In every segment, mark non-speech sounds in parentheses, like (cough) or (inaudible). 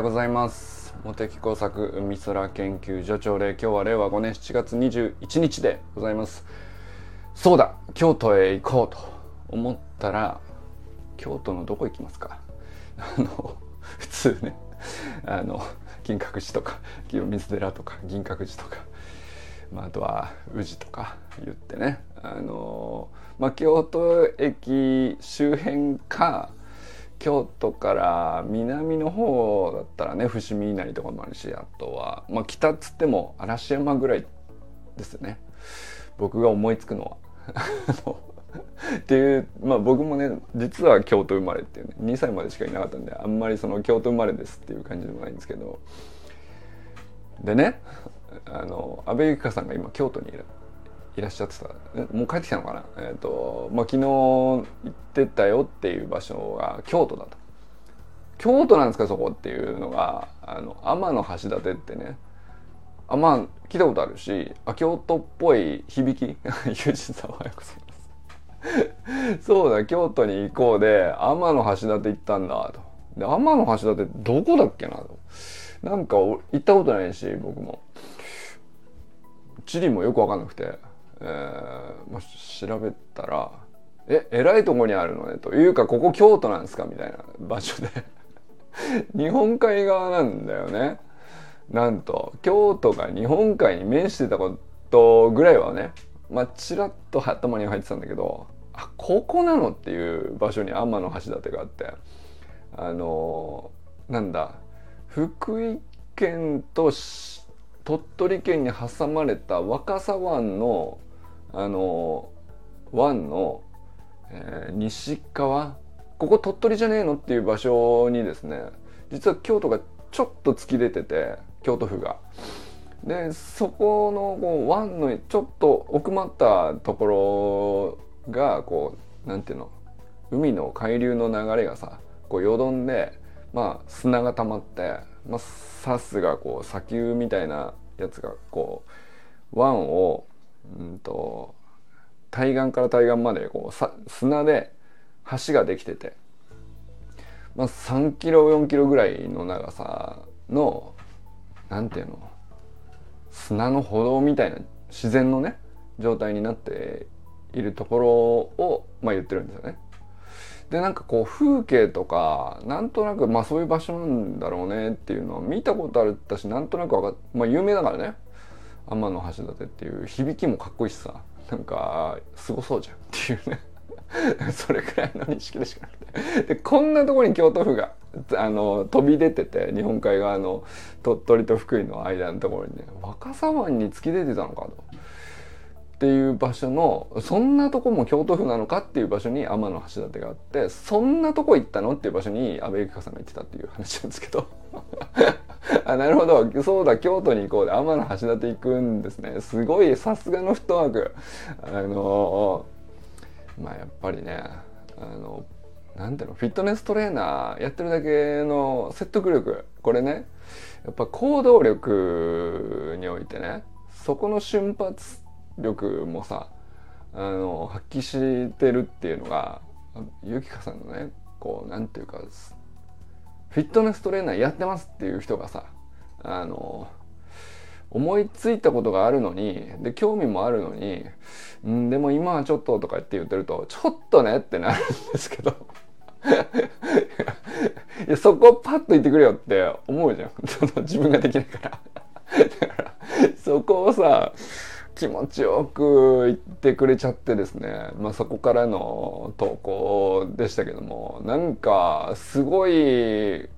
ようございます。茂木工作海空研究所長令今日は令和5年7月21日でございます。そうだ京都へ行こうと思ったら京都のどこ行きますか？(laughs) あの普通ね。あの金閣寺とか清水寺とか銀閣寺とか、まあ、あとは宇治とか言ってね。あの、まあ、京都駅周辺か京都から南の方だったらね伏見稲荷とかもあるしあとは、まあ、北っつっても嵐山ぐらいですよね。僕が思いつくのは。(laughs) っていうまあ僕もね実は京都生まれっていうね2歳までしかいなかったんであんまりその京都生まれですっていう感じでもないんですけど。でねあの安倍由紀香さんが今京都にいる。いらっしゃってた。もう帰ってきたのかな？えっ、ー、とまあ昨日行ってたよっていう場所が京都だと。京都なんですかそこっていうのがあの天橋立ってね。あまあ聞いたことあるしあ京都っぽい響き？ユージさんはようございます。(laughs) そうだ京都に行こうで天橋立行ったんだと。で天橋立どこだっけなと。なんか行ったことないし僕も。地理もよく分かんなくて。えー、まあ、調べたら「ええらいとこにあるのね」と。いうかここ京都なんですかみたいな場所で。(laughs) 日本海側なんだよね。なんと京都が日本海に面してたことぐらいはねまあちらっと頭に入ってたんだけどあここなのっていう場所に天橋立があって。あのー、なんだ福井県と鳥取県に挟まれた若狭湾のあの湾の、えー、西側ここ鳥取じゃねえのっていう場所にですね実は京都がちょっと突き出てて京都府が。でそこのこう湾のちょっと奥まったところがこうなんていうの海の海流の流れがさこうよどんで、まあ、砂が溜まって、まあ、サスがこう砂丘みたいなやつがこう湾をうんと対岸から対岸までこうさ砂で橋ができてて、まあ、3キロ4キロぐらいの長さのなんていうの砂の歩道みたいな自然のね状態になっているところを、まあ、言ってるんですよね。でなんかこう風景とかなんとなくまあそういう場所なんだろうねっていうのは見たことあるったしなんとなくかまあ有名だからね天橋立っていう響きもかっこいいしさなんかすごそうじゃんっていうね (laughs) それくらいの認識でしかなくてでこんなとこに京都府があの飛び出てて日本海側の鳥取と福井の間のところにね若狭湾に突き出てたのかと。っていう場所のそんなとこも京都府なのかっていう場所に天橋立があってそんなとこ行ったのっていう場所に安倍由紀香さんが行ってたっていう話なんですけど。(laughs) あなるほど。そうだ京都に行こうで天橋立行くんですね。すごいさすがのフットワーク。あのまあやっぱりねあのなんていうのフィットネストレーナーやってるだけの説得力。これねやっぱ行動力においてねそこの瞬発力もさあの発揮してるっていうのがゆきかさんのねこうなんていうかフィットネストレーナーやってますっていう人がさあの思いついたことがあるのにで興味もあるのにんでも今はちょっととかって言ってるとちょっとねってなるんですけど。(laughs) いやそこパッと言ってくれよって思うじゃん。(laughs) 自分ができないから。だからそこをさ気持ちよく言ってくれちゃってですね、まあ、そこからの投稿でしたけども。なんかすごい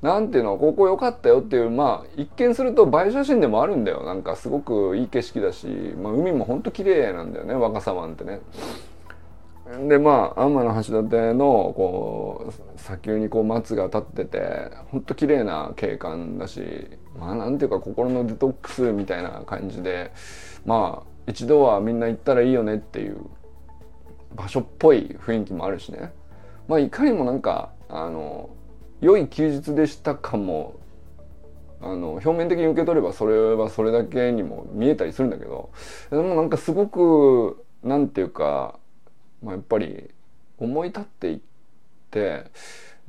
なんていうのここ良かったよっていうまあ一見すると映え写真でもあるんだよ。なんかすごくいい景色だし、まあ、海もほんと綺麗なんだよね若狭湾ってね。でまあ天橋立のこう砂丘にこう松が立っててほんと綺麗な景観だしまあなんていうか心のデトックスみたいな感じでまあ一度はみんな行ったらいいよねっていう場所っぽい雰囲気もあるしね。まあいかにもなんかあの良い休日でしたかもあの表面的に受け取ればそれはそれだけにも見えたりするんだけどでもなんかすごくなんていうかまあ、やっぱり思い立っていって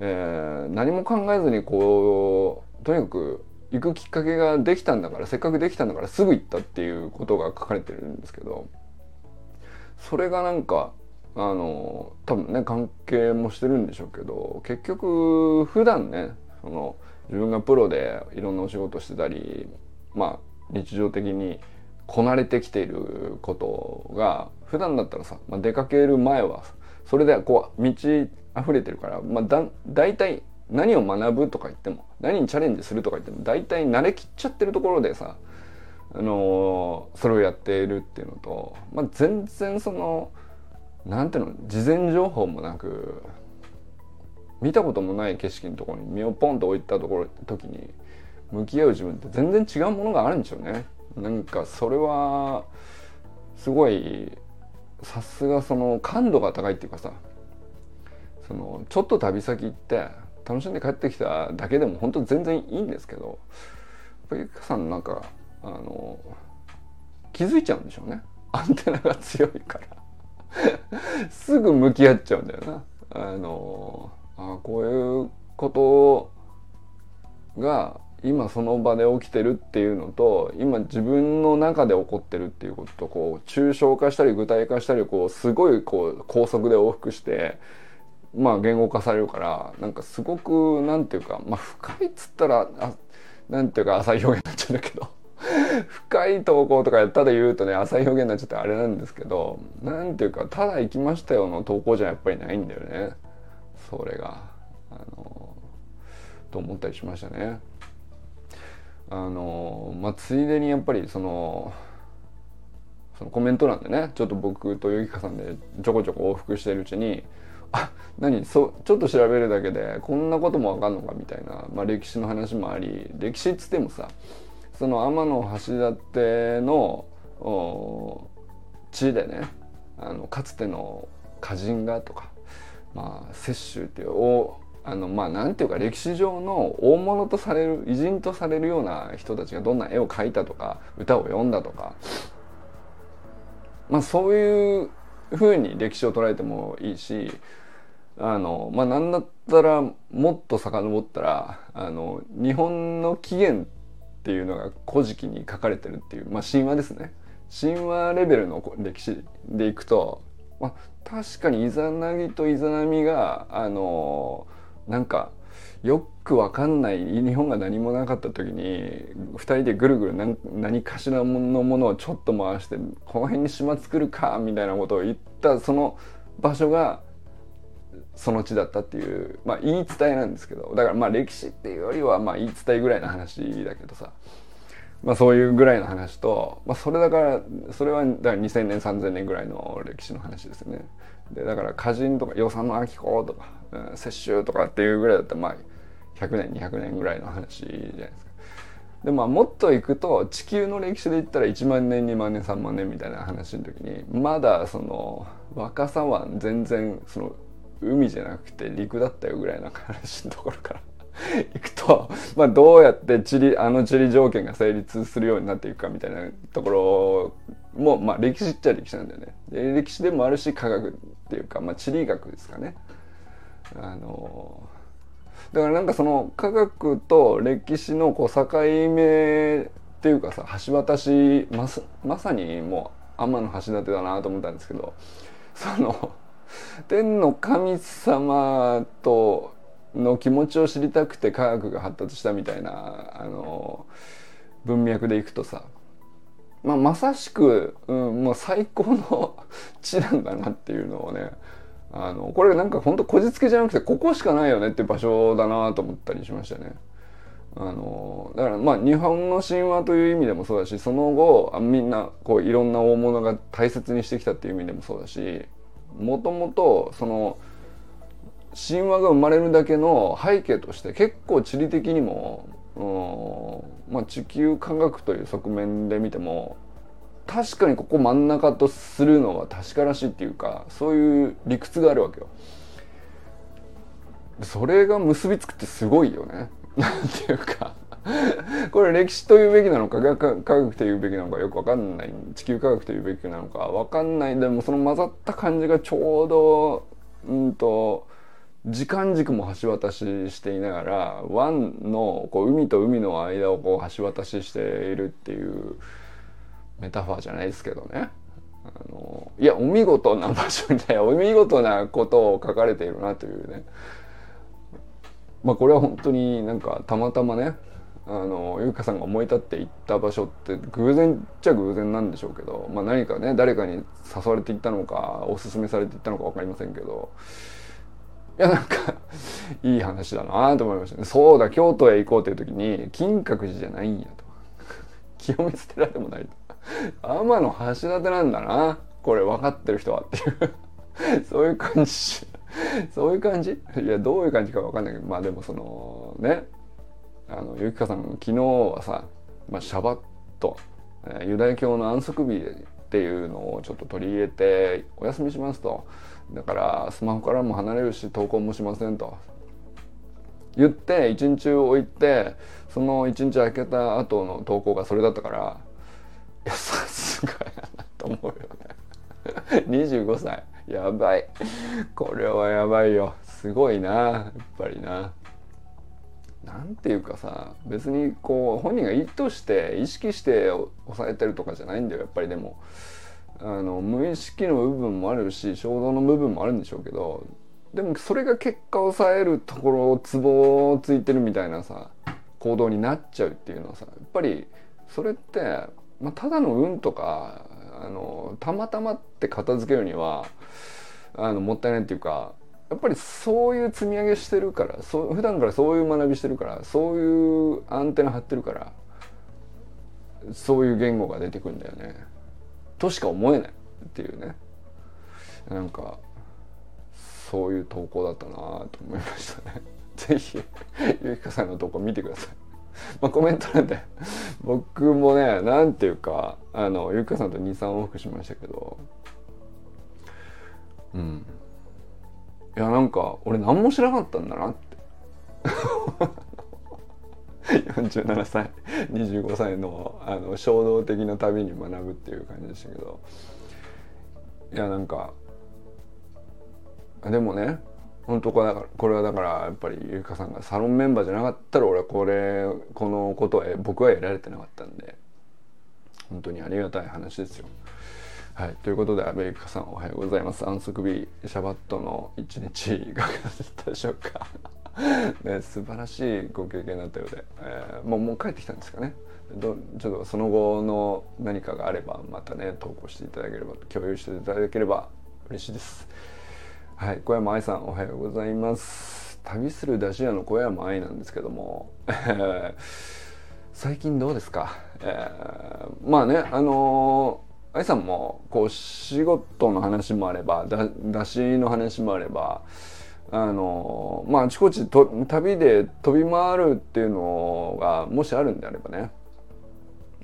えー、何も考えずにこうとにかく行くきっかけができたんだからせっかくできたんだからすぐ行ったっていうことが書かれてるんですけどそれがなんかあの多分ね関係もしてるんでしょうけど結局普段ねその自分がプロでいろんなお仕事してたりまあ日常的にこなれてきていることが普段だったらさ、まあ、出かける前はそれでこう道溢れてるから、まあ、だ大体何を学ぶとか言っても何にチャレンジするとか言っても大体慣れきっちゃってるところでさ、あのー、それをやっているっていうのと、まあ、全然そのなんていうの事前情報もなく見たこともない景色のところに身をポンと置いたところ時に向き合う自分って全然違うものがあるんでしょうね。なんかそれはすごいさすがその感度が高いっていうかさそのちょっと旅先行って楽しんで帰ってきただけでも本当全然いいんですけどやっぱりゆかさんなんかあの気づいちゃうんでしょうね。アンテナが強いから。すぐ向き合っちゃうんだよな。あのあこういうことが今その場で起きてるっていうのと今自分の中で起こってるっていうこととこう抽象化したり具体化したりこうすごいこう高速で往復してまあ言語化されるからなんかすごくなんていうかまあ深いっつったらあなんていうか浅い表現になっちゃうんだけど (laughs) 深い投稿とかやったら言うとね浅い表現になっちゃってあれなんですけどなんていうかただ行きましたよの投稿じゃやっぱりないんだよねそれがあのと思ったりしましたね。あのまあついでにやっぱりそのそのコメント欄でねちょっと僕とゆきかさんでちょこちょこ往復してるうちにあ何？そうちょっと調べるだけでこんなこともわかんのかみたいな、まあ、歴史の話もあり歴史っつってもさその天橋立の地でねあのかつての歌人がとか、まあ、雪舟っていうおあのまあなんていうか歴史上の大物とされる偉人とされるような人たちがどんな絵を描いたとか歌を読んだとかまあそういうふうに歴史を捉えてもいいしあのまあなんだったらもっと遡ったらあの日本の起源っていうのが「古事記」に書かれてるっていう、まあ、神話ですね。神話レベルの歴史でいくと、まあ、確かにイザナギとイザナミがあのなんかよくわかんない日本が何もなかった時に2人でぐるぐる何何かしらのものをちょっと回してこの辺に島作るかみたいなことを言ったその場所がその地だったっていうまあ言い伝えなんですけどだからまあ歴史っていうよりはまあ言い伝えぐらいの話だけどさまあそういうぐらいの話と、まあ、それだからそれはだから2000年3000年ぐらいの歴史の話ですよね。でだから歌人とか与謝野明子とか、うん、雪舟とかっていうぐらいだったらまあ100年200年ぐらいの話じゃないですか。でまあもっといくと地球の歴史で言ったら1万年2万年3万年みたいな話の時にまだその若狭湾全然その海じゃなくて陸だったよぐらいの話のところからいくと、(laughs) まあ、どうやって地理あの地理条件が成立するようになっていくかみたいなところも、まあ、歴史っちゃ歴史なんだよね。歴史でもあるし科学っていうか、まあ、地理学ですかね。あのだからなんかその科学と歴史のこう境目っていうかさ橋渡しままさにもう天橋立だなと思ったんですけどその天の神様との気持ちを知りたくて科学が発達したみたいなあの文脈でいくとさ、まあ、まさしく、うん、もう最高の地なんだなっていうのをねあのこれなんかほんとこじつけじゃなくてここしかないよねっていう場所だなと思ったりしましたね。あのだからまあ日本の神話という意味でもそうだしその後みんなこういろんな大物が大切にしてきたっていう意味でもそうだしもともとその神話が生まれるだけの背景として結構地理的にも、まあ、地球科学という側面で見ても確かにここ真ん中とするのは確からしいっていうかそういう理屈があるわけよ。それが結びつくってすごいよね。(laughs) なんていうか (laughs) これ歴史というべきなのか科学というべきなのかよくわかんない。地球科学というべきなのかわかんない。でもその混ざった感じがちょうどうんと時間軸も橋渡ししていながら湾のこう海と海の間をこう橋渡ししているっていうメタファーじゃないですけどね。あのいやお見事な場所でお見事なことを書かれているなというね。まあこれは本当になんかたまたまねあの優香さんが思い立って行った場所って偶然っちゃ偶然なんでしょうけど、まあ、何かね誰かに誘われて行ったのかおすすめされて行ったのか分かりませんけどいやなんかいい話だなと思いましたね。そうだ京都へ行こうという時に金閣寺じゃないんやと。(laughs) 清水寺でもないと。天の橋立なんだな。これ分かってる人はっていう。(laughs) そういう感じ。そういう感じ？いやどういう感じか分かんないけどまあでもそのね。あのゆきかさん昨日はさ、まあ、シャバット、ユダヤ教の安息日っていうのをちょっと取り入れてお休みしますと。だからスマホからも離れるし投稿もしませんと。言って一日置いてその一日空けた後の投稿がそれだったからいやさすがやなと思うよね。25歳。やばい。これはやばいよ。すごいなやっぱりな。なんていうかさ別にこう本人が意図して意識して抑えてるとかじゃないんだよやっぱりでも。あの無意識の部分もあるし衝動の部分もあるんでしょうけどでもそれが結果を抑えるところをツボをついてるみたいなさ行動になっちゃうっていうのはさやっぱりそれって、まあ、ただの運とかあのたまたまって片付けるにはあのもったいないっていうかやっぱりそういう積み上げしてるからそう普段からそういう学びしてるからそういうアンテナ張ってるからそういう言語が出てくるんだよね。としか思えないっていうね。なんかそういう投稿だったなと思いましたね。(laughs) 是非ゆきかさんの投稿見てください。まあコメントなんで僕もねなんていうかあのゆきかさんと23往復しましたけどうん。いやなんか俺何もしなかったんだなって。47歳25歳のあの衝動的な旅に学ぶっていう感じでしたけど。いやなんかでもね本当これだからこれはだからやっぱりゆうかさんがサロンメンバーじゃなかったら俺はこれこのことは僕は得られてなかったんで。本当にありがたい話ですよ。はい、ということで阿部ゆかさんおはようございます。安息日シャバットの一日いかがだったでしょうか？(laughs) ね、素晴らしいご経験だったようで、えー、もうもう帰ってきたんですかね？どちょっとその後の何かがあればまたね投稿していただければ共有していただければ嬉しいです。はい。小山愛さんおはようございます。旅する出汁屋の小山愛なんですけども最近どうですか、えー、まあねあのー、愛さんもこう仕事の話もあれば出汁の話もあればあのまああちこちと旅で飛び回るっていうのがもしあるんであればね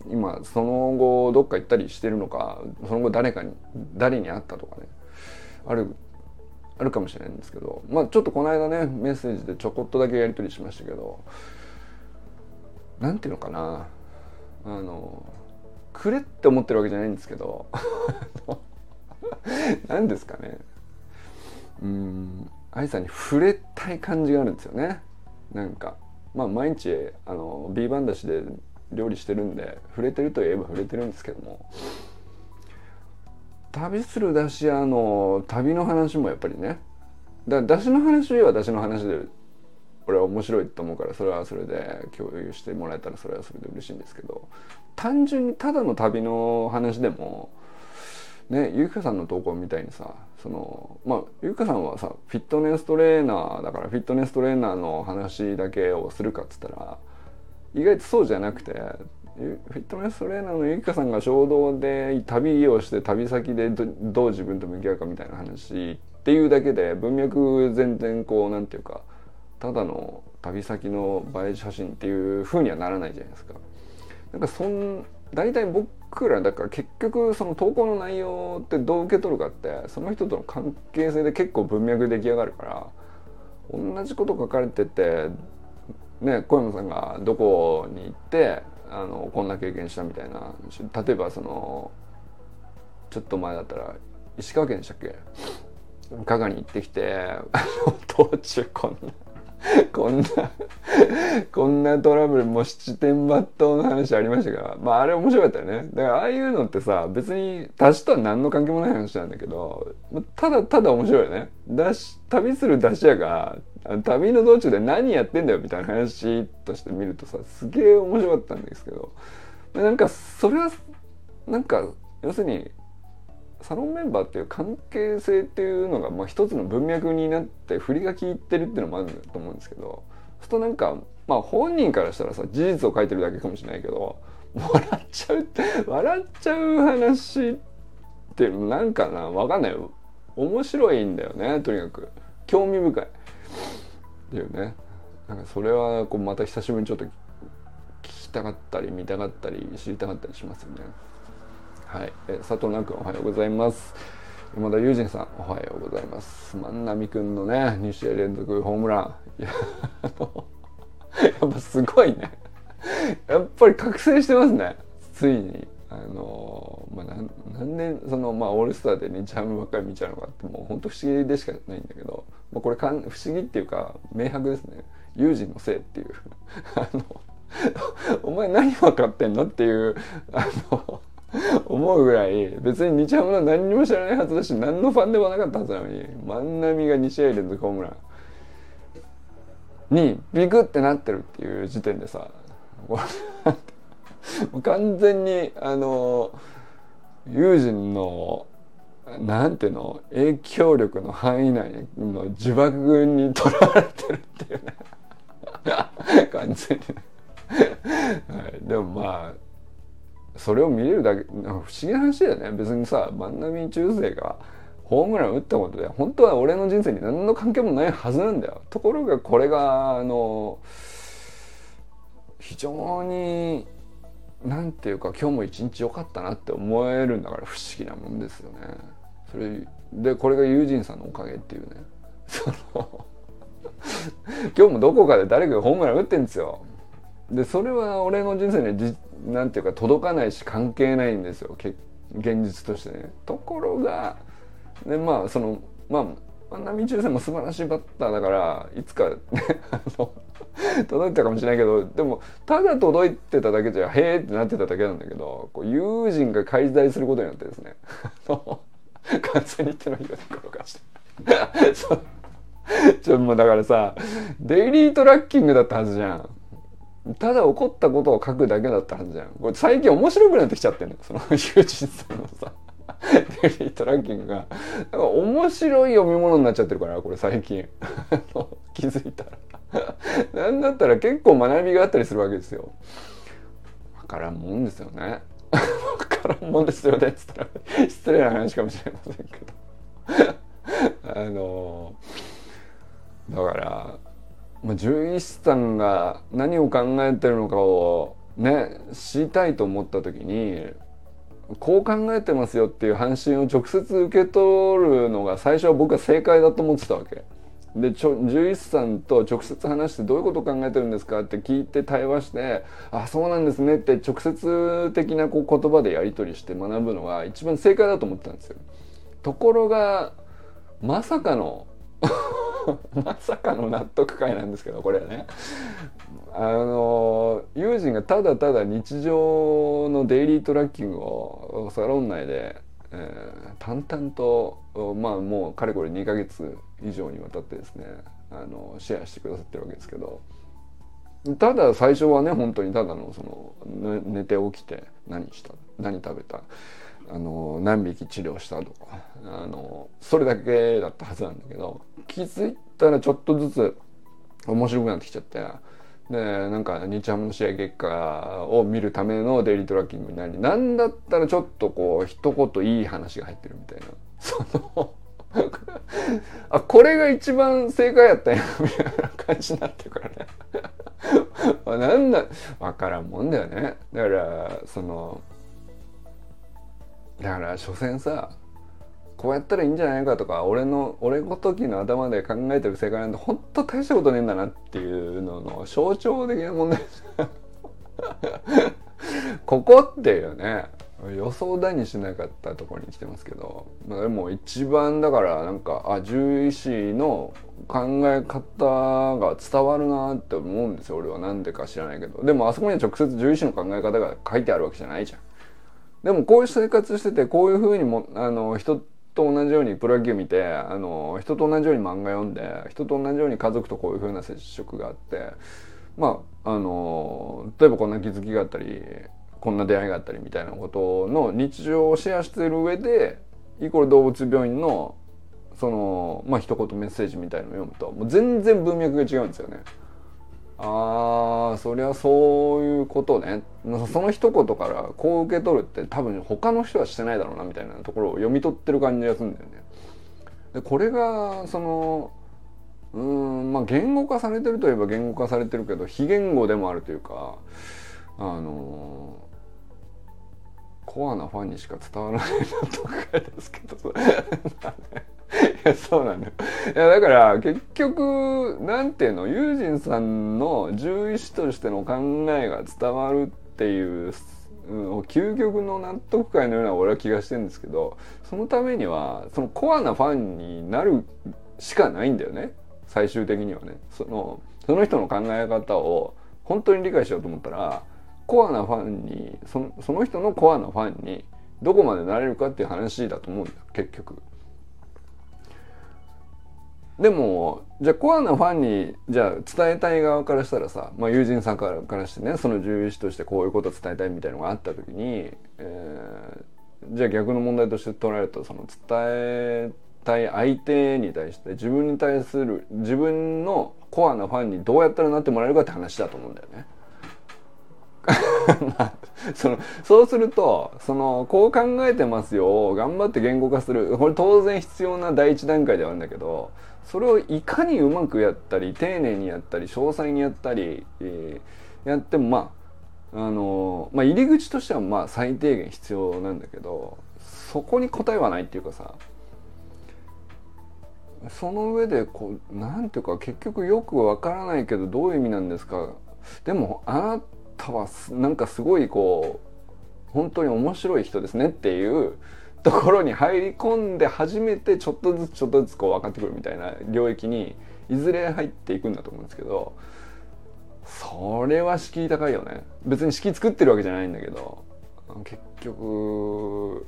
今その後どっか行ったりしてるのかその後誰かに誰に会ったとかねあるあるかもしれないんですけどまあちょっとこの間ねメッセージでちょこっとだけやり取りしましたけどなんていうのかなあのくれって思ってるわけじゃないんですけど。(laughs) 何ですかね。うん。愛さんに触れたい感じがあるんですよね。なんか。まあ毎日あの B 番だしで料理してるんで触れてるといえば触れてるんですけども。旅するだし屋の旅の話もやっぱりね。だだしの話はだしの話で俺は面白いと思うからそれはそれで共有してもらえたらそれはそれで嬉しいんですけど単純にただの旅の話でもねゆきかさんの投稿みたいにさそのまあゆきかさんはさフィットネストレーナーだからフィットネストレーナーの話だけをするかっつったら意外とそうじゃなくてフィットネストレーナーのゆきかさんが衝動で旅をして旅先でどう自分と向き合うかみたいな話っていうだけで文脈全然こうなんていうかただの旅先の映え写真っていう風にはならないじゃないですか。なんかそん大体僕らだから結局その投稿の内容ってどう受け取るかってその人との関係性で結構文脈出来上がるから同じこと書かれててね小山さんがどこに行ってあのこんな経験したみたいな例えばそのちょっと前だったら石川県でしたっけ？加賀に行ってきて途中こんな (laughs) こんな (laughs) こんなトラブルも七点抜刀の話ありましたがまああれ面白かったよね。だからああいうのってさ別に足しとは何の関係もない話なんだけどただただ面白いよね。だし旅する出し屋が旅の道中で何やってんだよみたいな話として見るとさすげえ面白かったんですけどなんかそれはなんか要するにサロンメンバーっていう関係性っていうのがまあ一つの文脈になって振りが効いてるっていうのもあると思うんですけどするとなんかまあ本人からしたらさ事実を書いてるだけかもしれないけど (laughs) 笑っちゃうって笑っちゃう話っていうのなんかな分かんない面白いんだよねとにかく。興味深い。っていうね。なんかそれはこうまた久しぶりにちょっと聞きたかったり見たかったり知りたかったりしますよね。はい、え佐藤南君おはようございます。山田友人さんおはようございます。万波君のね2試合連続ホームラン。いや (laughs) やっぱすごいね。やっぱり覚醒してますね。ついに。あのまあ何年そのまあオールスターで日ハムばっかり見ちゃうのかってもう本当不思議でしかないんだけど、まあ、これかん不思議っていうか明白ですね。友人のせいっていう。(laughs) あのお前何分かってんのっていうあの (laughs) 思うぐらい別に日ハムの何にも知らないはずだし何のファンでもなかったはずなのに万波が2試合連続ホームラン。にビクってなってるっていう時点でさ (laughs) 完全にあの友人のなんていうの影響力の範囲内の呪縛にとらわれてるっていうね。(laughs) 完全に、はい、でもまあそれを見れるだけ不思議な話だよね。別にさ万波中世がホームラン打ったことで本当は俺の人生に何の関係もないはずなんだよ。ところがこれがあの非常になんていうか今日も一日良かったなって思えるんだから不思議なもんですよね。それでこれが友人さんのおかげっていうね。その今日もどこかで誰かがホームラン打ってんですよ。でそれは俺の人生になんていうか届かないし関係ないんですよ。現実としてね。ところがでまあそのまあ万波中世も素晴らしいバッターだからいつか、ね、(laughs) 届いたかもしれないけどでもただ届いてただけじゃへえってなってただけなんだけどこう友人が介在することによってですね完全に手のひらで転がして。(laughs) そう。(laughs) ちょもうだからさデイリートラッキングだったはずじゃん。ただ起こったことを書くだけだったはずじゃん。これ最近面白くなってきちゃってんのその (laughs) ユージさんのさ、デリートランキングが。なんか面白い読み物になっちゃってるから、これ最近。(laughs) 気づいたら。なんだったら結構学びがあったりするわけですよ。わからんもんですよね。(laughs) わからんもんですよね。つったら失礼な話かもしれませんけど。あのだから、まあ、獣医師さんが何を考えてるのかをね知りたいと思った時にこう考えてますよっていう半身を直接受け取るのが最初は僕は正解だと思ってたわけ。でちょ獣医師さんと直接話してどういうことを考えてるんですかって聞いて対話してあそうなんですねって直接的なこう言葉でやり取りして学ぶのが一番正解だと思ってたんですよ。ところがまさかの (laughs) まさかの納得感なんですけどこれはね。あの友人がただただ日常のデイリートラッキングをサロン内で、えー、淡々とまあもうかれこれ2ヶ月以上にわたってですねあのシェアしてくださってるわけですけどただ最初はね本当にただのその寝て起きて何した何食べたあの何匹治療したとかあのそれだけだったはずなんだけど気づいたらちょっとずつ面白くなってきちゃってでなんか日ハムの試合結果を見るためのデイリートラッキングになりなんだったらちょっとこう一言いい話が入ってるみたいな。その (laughs) あこれが一番正解やったんやみたいな感じになってるからね。(laughs) なんだ分からんもんだよね。だからそのだから所詮さこうやったらいいんじゃないかとか俺の俺ごときの頭で考えてる世界なんてほんと大したことねえんだなっていうのの象徴的な問題 (laughs) ここっていうね予想だにしなかったところに来てますけど、まあ、でも一番だからなんかあ獣医師の考え方が伝わるなって思うんですよ。俺は何でか知らないけど。でもあそこには直接獣医師の考え方が書いてあるわけじゃないじゃん。でもこういう生活しててこういうふうにもあの人と同じようにプロ野球見てあの人と同じように漫画読んで人と同じように家族とこういうふうな接触があってまああの例えばこんな気づきがあったりこんな出会いがあったりみたいなことの日常をシェアしてる上でイコール動物病院のそのまあ一言メッセージみたいのを読むともう全然文脈が違うんですよね。あーそりゃそういうことねその一言からこう受け取るって多分他の人はしてないだろうなみたいなところを読み取ってる感じがするんだよね。でこれがそのうんまあ言語化されてるといえば言語化されてるけど非言語でもあるというかあのコアなファンにしか伝わらないなとかですけどいやそうなんだよ。いやだから結局なんていうの？ユージンさんの獣医師としての考えが伝わるっていう、うん、究極の納得感のような俺は気がしてるんですけどそのためにはそのコアなファンになるしかないんだよね。最終的にはね。そのその人の考え方を本当に理解しようと思ったらコアなファンにそのその人のコアなファンにどこまでなれるかっていう話だと思うんだよ結局。でもじゃあコアなファンにじゃあ伝えたい側からしたらさ、まあ、友人さんからからしてねその獣医師としてこういうこと伝えたいみたいなのがあった時に、えー、じゃあ逆の問題として捉えるとその伝えたい相手に対して自分に対する自分のコアなファンにどうやったらなってもらえるかって話だと思うんだよね。まあ、そのそうするとそのこう考えてますよ頑張って言語化するこれ当然必要な第一段階ではあるんだけどそれをいかにうまくやったり丁寧にやったり詳細にやったり、えー、やってもまああのまあ入り口としてはまあ最低限必要なんだけどそこに答えはないっていうかさその上でこうなんていうか結局よくわからないけどどういう意味なんですか。でもあなたはなんかすごいこう本当に面白い人ですねっていうところに入り込んで初めてちょっとずつちょっとずつこう分かってくるみたいな領域にいずれ入っていくんだと思うんですけどそれは敷居高いよね。別に敷居作ってるわけじゃないんだけど結局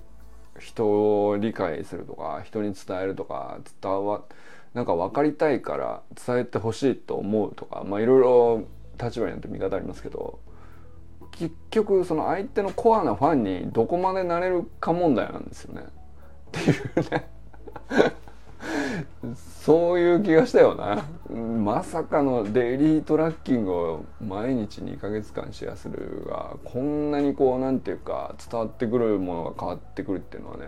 人を理解するとか人に伝えるとか伝わなんか分かりたいから伝えてほしいと思うとかまあいろいろ立場によって見方ありますけど結局その相手のコアなファンにどこまでなれるか問題なんですよね。っていうねそういう気がしたよな。まさかのデイリートラッキングを毎日2ヶ月間シェアするがこんなにこうなんていうか伝わってくるものが変わってくるっていうのはね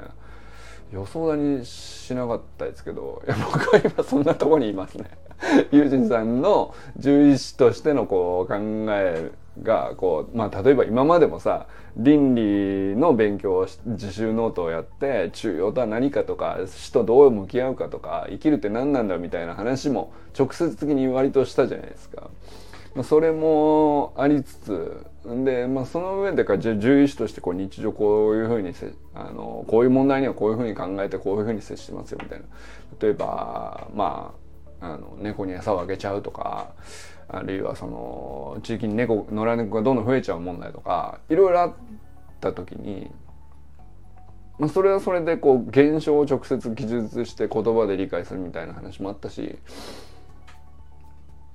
予想だにしなかったですけどいや僕は今そんなとこにいますね。ユージンさんの獣医師としてのこう考えがこう、まあ、例えば今までもさ倫理の勉強を自習ノートをやって中庸とは何かとか死とどう向き合うかとか生きるって何なんだみたいな話も直接的に割としたじゃないですか。まあ、それもありつつで、まあ、その上でか獣医師としてこう日常こういうふうにせあのこういう問題にはこういうふうに考えてこういうふうに接してますよみたいな例えばまああの猫に餌をあげちゃうとかあるいはその地域に猫野良猫がどんどん増えちゃう問題とかいろいろあった時に、まあ、それはそれでこう現象を直接記述して言葉で理解するみたいな話もあったし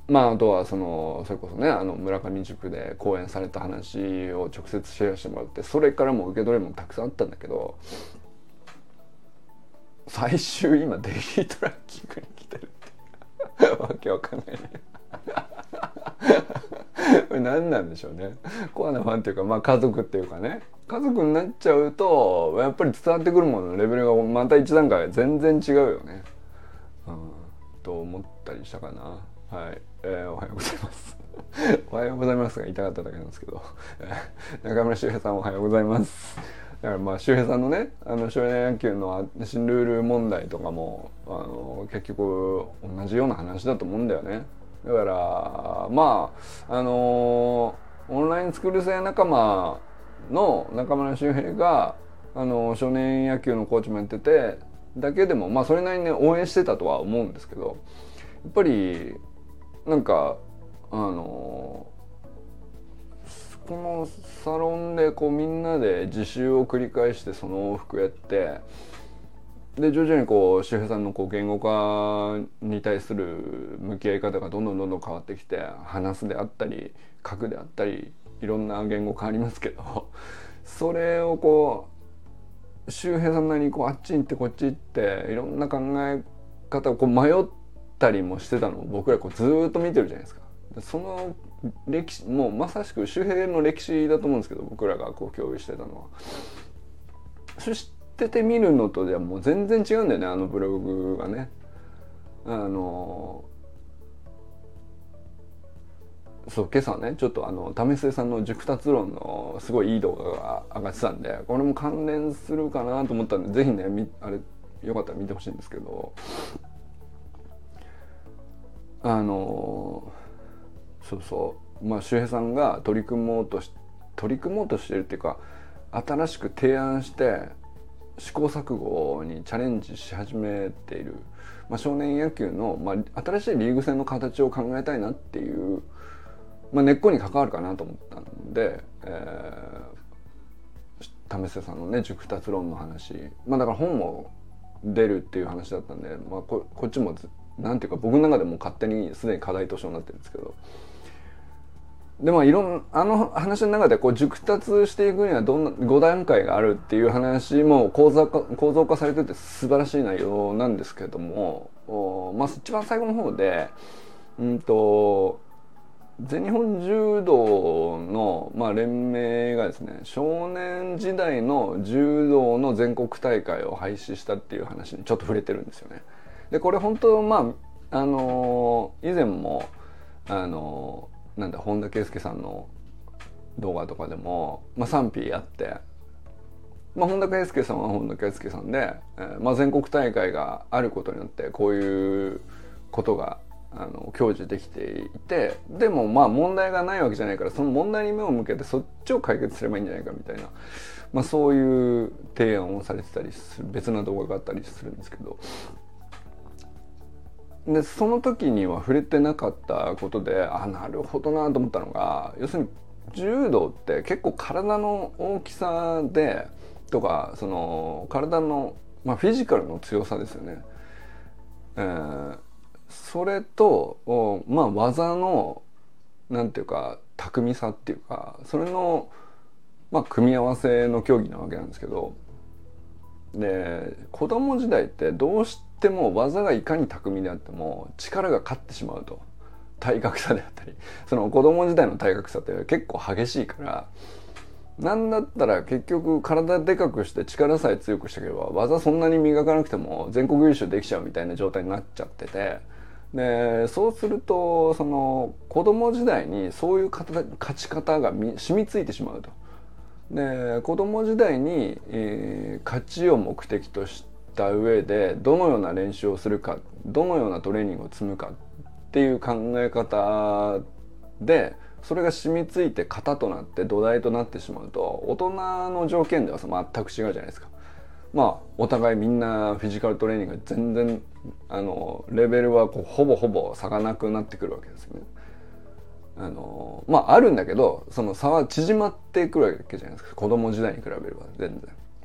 まああとはそのそれこそねあの村上塾で講演された話を直接シェアしてもらってそれからも受け取れもたくさんあったんだけど最終今デイリートラッキングに来てるって (laughs) わけわかんない (laughs) これ何なんでしょうね。コアなファンっていうかまあ家族っていうかね。家族になっちゃうとやっぱり伝わってくるもののレベルがまた一段階全然違うよね、うん、と思ったりしたかな。はい、えー、おはようございます。(laughs) おはようございますが言いたかっただけなんですけど。(laughs) 中村修平さんおはようございます。だからまあ周平さんのねあの少年野球の新ルール問題とかもあの結局同じような話だと思うんだよね。だからまああのオンラインスクール生仲間の中村修平があの少年野球のコーチもやっててだけでもまあそれなりに、ね、応援してたとは思うんですけどやっぱりなんかあのこのサロンでこうみんなで自習を繰り返してその往復やってで徐々にこう周平さんのこう言語化に対する向き合い方がどんどんどんどん変わってきて話すであったり書くであったりいろんな言語化ありますけどそれをこう周平さんなりにこうあっち行ってこっち行っていろんな考え方をこう迷ったりもしてたのを僕らこうずっと見てるじゃないですか。その歴史もうまさしく周平の歴史だと思うんですけど僕らがこう共有してたのは。そしててみるのとじゃもう全然違うんだよねあのブログがね。あのそう今朝ねちょっとあの為末さんの熟達論のすごいいい動画が上がってたんでこれも関連するかなと思ったんで是非ねあれよかったら見てほしいんですけどあのそうそうまあ周平さんが取り組もうとし取り組もうとしてるっていうか新しく提案して試行錯誤にチャレンジし始めている、まあ、少年野球の、まあ、新しいリーグ戦の形を考えたいなっていう、まあ、根っこに関わるかなと思ったんで、えー、為末さんのね熟達論の話、まあ、だから本も出るっていう話だったんで、まあ、ここっちもなんていうか僕の中でも勝手にすでに課題図書になってるんですけど。でもいろんあの話の中でこう熟達していくにはどんな5段階があるっていう話も構造化構造化されてて素晴らしい内容なんですけどもおまあ一番最後の方でうんと全日本柔道の、まあ、連盟がですね少年時代の柔道の全国大会を廃止したっていう話にちょっと触れてるんですよね。でこれ本当まああのー、以前もあのーなんだ本田圭佑さんの動画とかでも、まあ、賛否あって、まあ、本田圭佑さんは本田圭佑さんで、えーまあ、全国大会があることによってこういうことがあの享受できていてでもまあ問題がないわけじゃないからその問題に目を向けてそっちを解決すればいいんじゃないかみたいな、まあ、そういう提案をされてたりする別な動画があったりするんですけど。でその時には触れてなかったことであなるほどなと思ったのが要するに柔道って結構体の大きさでとかその体の、まあ、フィジカルの強さですよね。えー、それと、まあ、技のなんていうか巧みさっていうかそれの、まあ、組み合わせの競技なわけなんですけどで子供時代ってどうしても技がいかに巧みであっても力が勝ってしまうと。体格差であったり。その子供時代の体格差って結構激しいから。なんだったら結局体でかくして力さえ強くしてければ技そんなに磨かなくても全国優勝できちゃうみたいな状態になっちゃってて。でそうするとその子供時代にそういう勝ち方が染みついてしまうと。で子供時代に、えー、勝ちを目的としてた上でどのような練習をするかどのようなトレーニングを積むかっていう考え方でそれが染みついて型となって土台となってしまうと大人の条件では全く違うじゃないですか。まあお互いみんなフィジカルトレーニング全然あのレベルはこうほぼほぼ差がなくなってくるわけですよね。あのまああるんだけどその差は縮まってくるわけじゃないですか子供時代に比べれば全然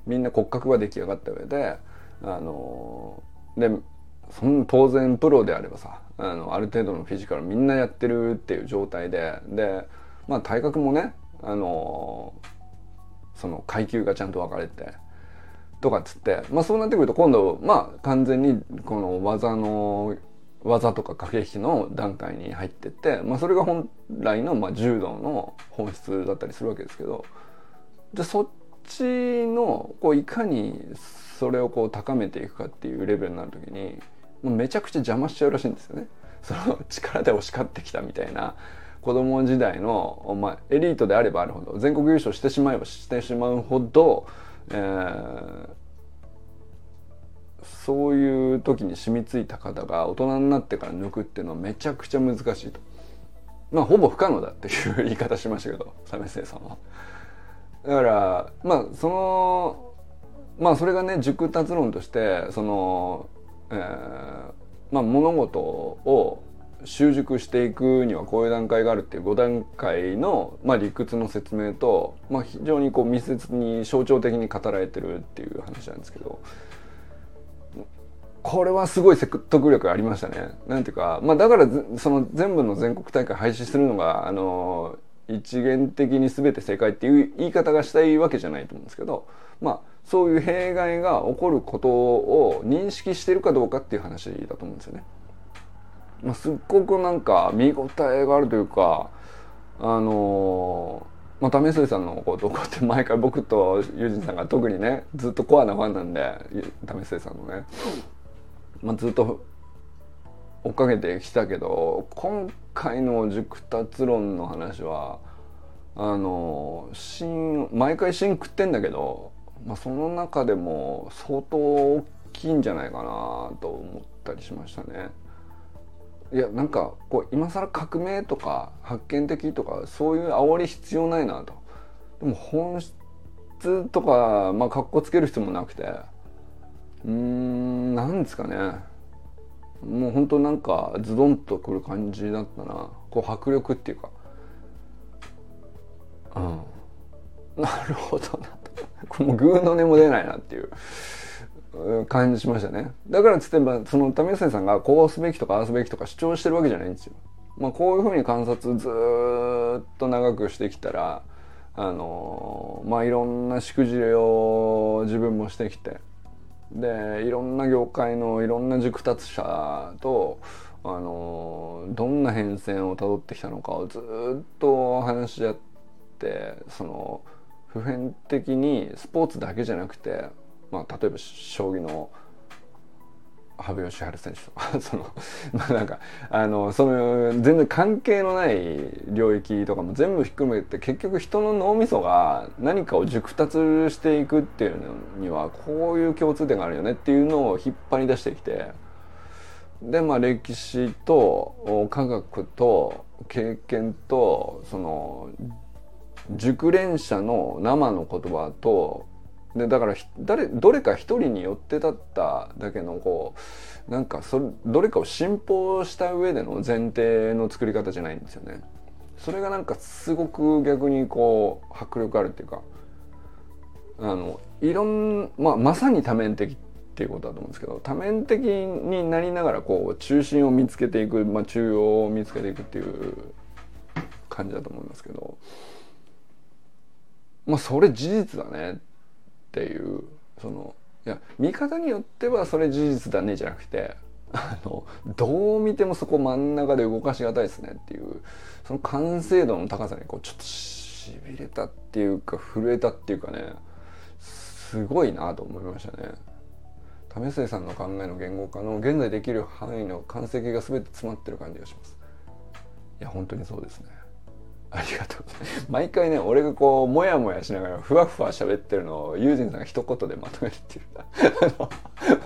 みんな骨格が出来上がった上であのでその当然プロであればさあのある程度のフィジカルみんなやってるっていう状態ででまあ体格もねあのその階級がちゃんと分かれてとかっつってまあそうなってくると今度まあ完全にこの技の技とか駆け引きの段階に入ってって、まあ、それが本来のまあ柔道の本質だったりするわけですけどでそっちのこういかにそれをこう高めていくかっていうレベルになる時にもうめちゃくちゃ邪魔しちゃうらしいんですよね。(laughs) その力で押し勝ってきたみたいな子供時代の、まあ、エリートであればあるほど全国優勝してしまえばしてしまうほど、えー、そういう時に染みついた方が大人になってから抜くっていうのはめちゃくちゃ難しいと。まあほぼ不可能だっていう言い方しましたけど為末さんは。だからまあそのまあそれがね熟達論としてその、えー、まあ物事を習熟していくにはこういう段階があるっていう5段階の、まあ、理屈の説明と、まあ、非常にこう密接に象徴的に語られてるっていう話なんですけどこれはすごい説得力ありましたね。なんていうか、まあ、だからその全部の全国大会廃止するのがあの一元的に全て正解っていう言い方がしたいわけじゃないと思うんですけど、まあ、そういう弊害が起こることを認識してるかどうかっていう話だと思うんですよね。まあ、すっごくなんか見応えがあるというかあのまあ、為末さんのことこうやって毎回僕とユージンさんが特にねずっとコアなファンなんで為末さんのね、まあ、ずっと追っかけてきたけど今回の熟達論の話はあの芯毎回芯食ってんだけど、まあ、その中でも相当大きいんじゃないかなと思ったりしましたね。いやなんかこう今更革命とか発見的とかそういう煽り必要ないなと。でも本質とかまあかっこつける必要もなくて。うんなんですかね。もうほんとなんかズドンとくる感じだったな。こう迫力っていうか。うん。なるほどな。これもうグーの音も出ないなっていう感じしましたね。だからつってば、その為末さんがこうすべきとかああすべきとか主張してるわけじゃないんですよ。まあこういうふうに観察ずっと長くしてきたら、あのまあいろんなしくじりを自分もしてきて、で、いろんな業界のいろんな熟達者と、あのどんな変遷をたどってきたのかをずっと話し合って、その、普遍的にスポーツだけじゃなくてまあ、例えば将棋の羽生善治選手とかその (laughs) まあなんかあのその全然関係のない領域とかも全部ひっくるめて結局人の脳みそが何かを熟達していくっていうのにはこういう共通点があるよねっていうのを引っ張り出してきてでまあ歴史と科学と経験とその熟練者の生の言葉とでだから誰どれか一人によってだっただけのこうなんかそれどれかを信奉した上での前提の作り方じゃないんですよね。それがなんかすごく逆にこう迫力あるっていうかあのいろんまあまさに多面的っていうことだと思うんですけど多面的になりながらこう中心を見つけていく、まあ、中央を見つけていくっていう感じだと思いますけどまあそれ事実だねっていうそのいや見方によってはそれ事実だねじゃなくてあのどう見てもそこ真ん中で動かしがたいですねっていうその完成度の高さにこうちょっとしびれたっていうか震えたっていうかねすごいなと思いましたね。為末さんの考えの言語化の現在できる範囲の完成形が全て詰まってる感じがします。いや本当にそうですね。ありがとう。ございます毎回ね俺がこうモヤモヤしながらふわふわ喋ってるのをユージンさんが一言でまとめるっていう。あの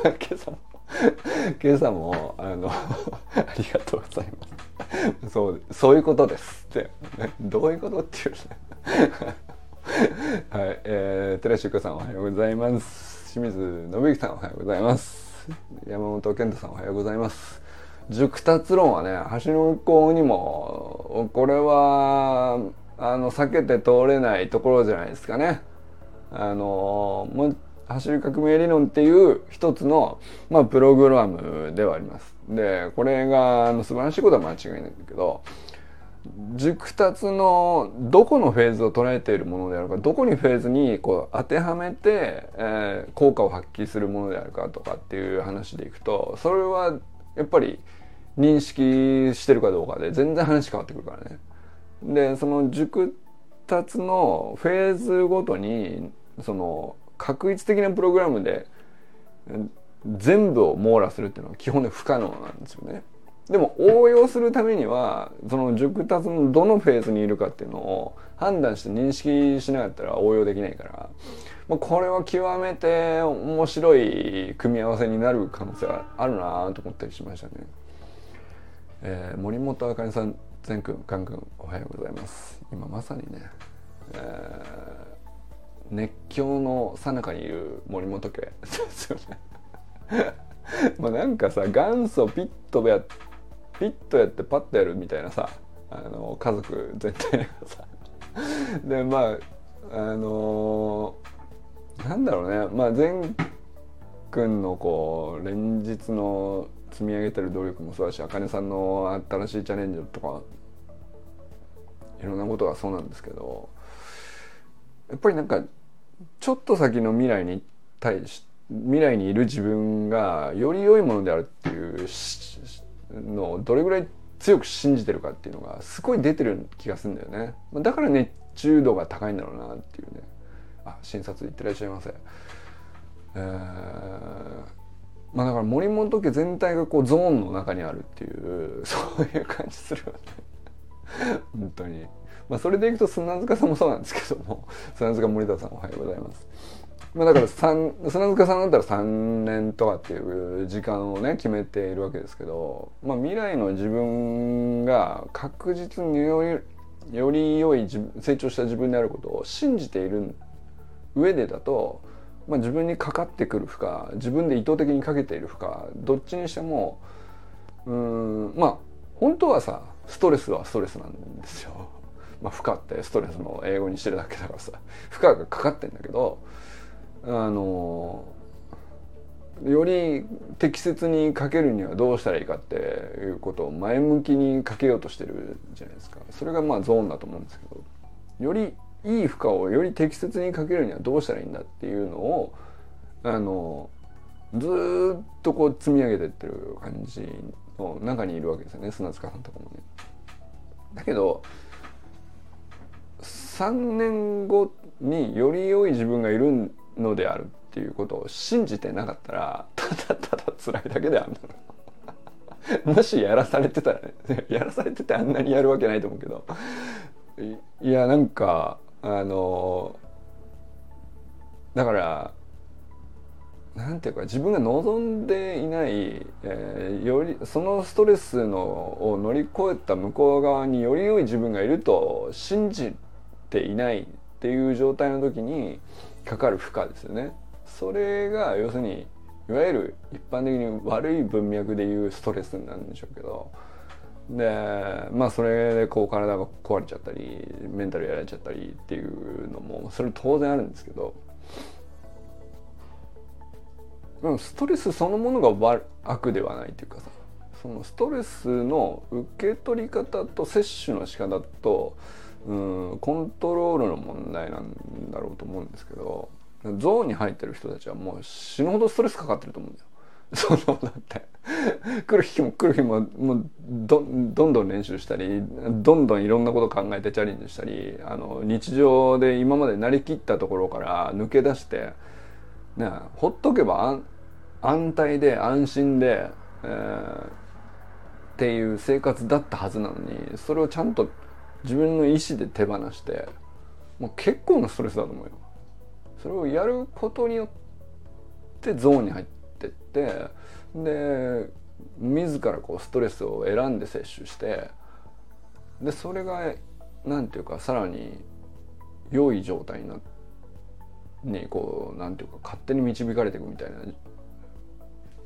(laughs) 今朝も今朝もあの (laughs) ありがとうございます。そうそういうことですって、どういうことっていうね。(laughs) はい、えー、寺修子さんおはようございます。清水信之さんおはようございます。山本健太さんおはようございます。熟達論はね橋の向こうにもこれはあの避けて通れないところじゃないですかね。あの走り革命理論っていう一つの、まあ、プログラムではあります。でこれがあの素晴らしいことは間違いないんだけど熟達のどこのフェーズを捉えているものであるかどこにフェーズにこう当てはめて、えー、効果を発揮するものであるかとかっていう話でいくとそれはやっぱり認識してるかどうかで全然話変わってくるからね。でその熟達のフェーズごとにその確一的なプログラムで全部を網羅するっていうのは基本で不可能なんですよね。でも応用するためにはその熟達のどのフェーズにいるかっていうのを判断して認識しなかったら応用できないから、まあ、これは極めて面白い組み合わせになる可能性があるなと思ったりしましたね。えー、森本あかりさん全くんかんくんおはようございます。今まさにね、え熱狂の最中にいる森本家ですよね。(laughs) まあなんかさ元祖ピットやピットやってパッとやるみたいなさあの家族全体がさ。(laughs) でまああのー、なんだろうね。まあ善くんのこう連日の積み上げてる努力もそうだしあかねさんの新しいチャレンジとかいろんなことがそうなんですけどやっぱりなんかちょっと先の未来に対し未来にいる自分がより良いものであるっていうのをどれぐらい強く信じてるかっていうのがすごい出てる気がするんだよね。だから熱中度が高いんだろうなっていうね。あ診察行ってらっしゃいませ。えー、まあだから森本家全体がこうゾーンの中にあるっていう (laughs) そういう感じするよね。本当に。まあそれでいくと砂塚さんもそうなんですけども (laughs) 砂塚森田さんおはようございます。まあだから砂塚さんだったら3年とかっていう時間をね決めているわけですけど、まあ、未来の自分が確実によりより良い成長した自分であることを信じている上でだと、まあ、自分にかかってくる負荷自分で意図的にかけている負荷どっちにしてもうんまあ本当はさストレスはストレスなんですよ。まあ、負荷ってストレスの英語にしてるだけだからさ負荷がかかってんだけどあのより適切にかけるにはどうしたらいいかっていうことを前向きにかけようとしてるじゃないですかそれがまあゾーンだと思うんですけどよりいい負荷をより適切にかけるにはどうしたらいいんだっていうのをあのずっとこう積み上げてってる感じの中にいるわけですよね砂塚さんとかもね。だけど3年後により良い自分がいるのであるっていうことを信じてなかったらただただ辛いだけであんの (laughs) もしやらされてたらね (laughs) やらされててあんなにやるわけないと思うけどいやなんかあのだからなんていうか自分が望んでいない、えー、よりそのストレスのを乗り越えた向こう側により良い自分がいると信じていないっていう状態の時にかかる負荷ですよね。それが要するにいわゆる一般的に悪い文脈でいうストレスなんでしょうけどでまあそれでこう体が壊れちゃったりメンタルやられちゃったりっていうのもそれ当然あるんですけどでもストレスそのものが悪ではないというかさそのストレスの受け取り方と摂取の仕方とうんコントロールの問題なんだろうと思うんですけどゾーンに入ってる人たちはもう死ぬほどストレスかかってると思うんだよ。(laughs) そのだって来る日も来る日ももうどどんどん練習したりどんどんいろんなこと考えてチャレンジしたりあの日常で今までなりきったところから抜け出してねほっとけば安泰で安心で、えー、っていう生活だったはずなのにそれをちゃんと自分の意思で手放してもう結構なストレスだと思うよ。それをやることによってゾーンに入ってってってで自らこうストレスを選んで摂取してでそれが何て言うかさらに良い状態になにこう何て言うか勝手に導かれていくみたいな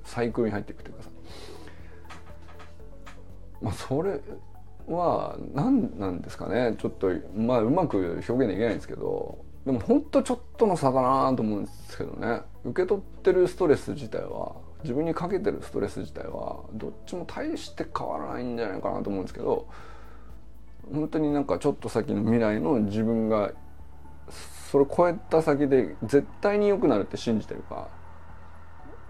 サイクルに入っていくというかさ。まあそれは何なんですかね。ちょっとまあうまく表現できないんですけどでもほんとちょっとの差だなと思うんですけどね。受け取ってるストレス自体は自分にかけてるストレス自体はどっちも大して変わらないんじゃないかなと思うんですけど本当になんかちょっと先の未来の自分がそれを超えた先で絶対に良くなるって信じてるか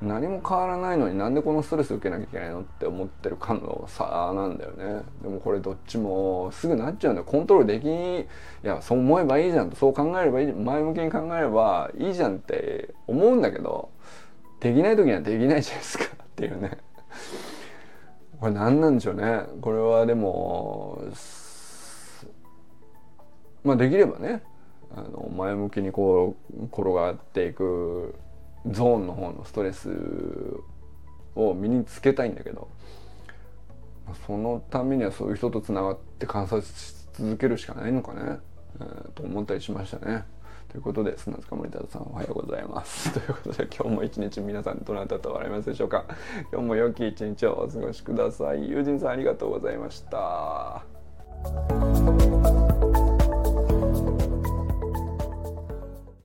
何も変わらないのになんでこのストレス受けなきゃいけないのって思ってる感の差なんだよね。でもこれどっちもすぐなっちゃうんだよ。コントロールできいやそう思えばいいじゃんと。そう考えればいい。前向きに考えればいいじゃんって思うんだけどできない時にはできないじゃないですか。(laughs) っていうね。これ何なんでしょうね。これはでもまあできればね。あの前向きにこう転がっていく。ゾーンの方のストレスを身につけたいんだけどそのためにはそういう人とつながって観察し続けるしかないのかね、えー、と思ったりしましたね。ということで砂塚森田さんおはようございます。(laughs) ということで今日も一日皆さんどなたと笑いますでしょうか。今日も良き一日をお過ごしください。友人さんありがとうございました。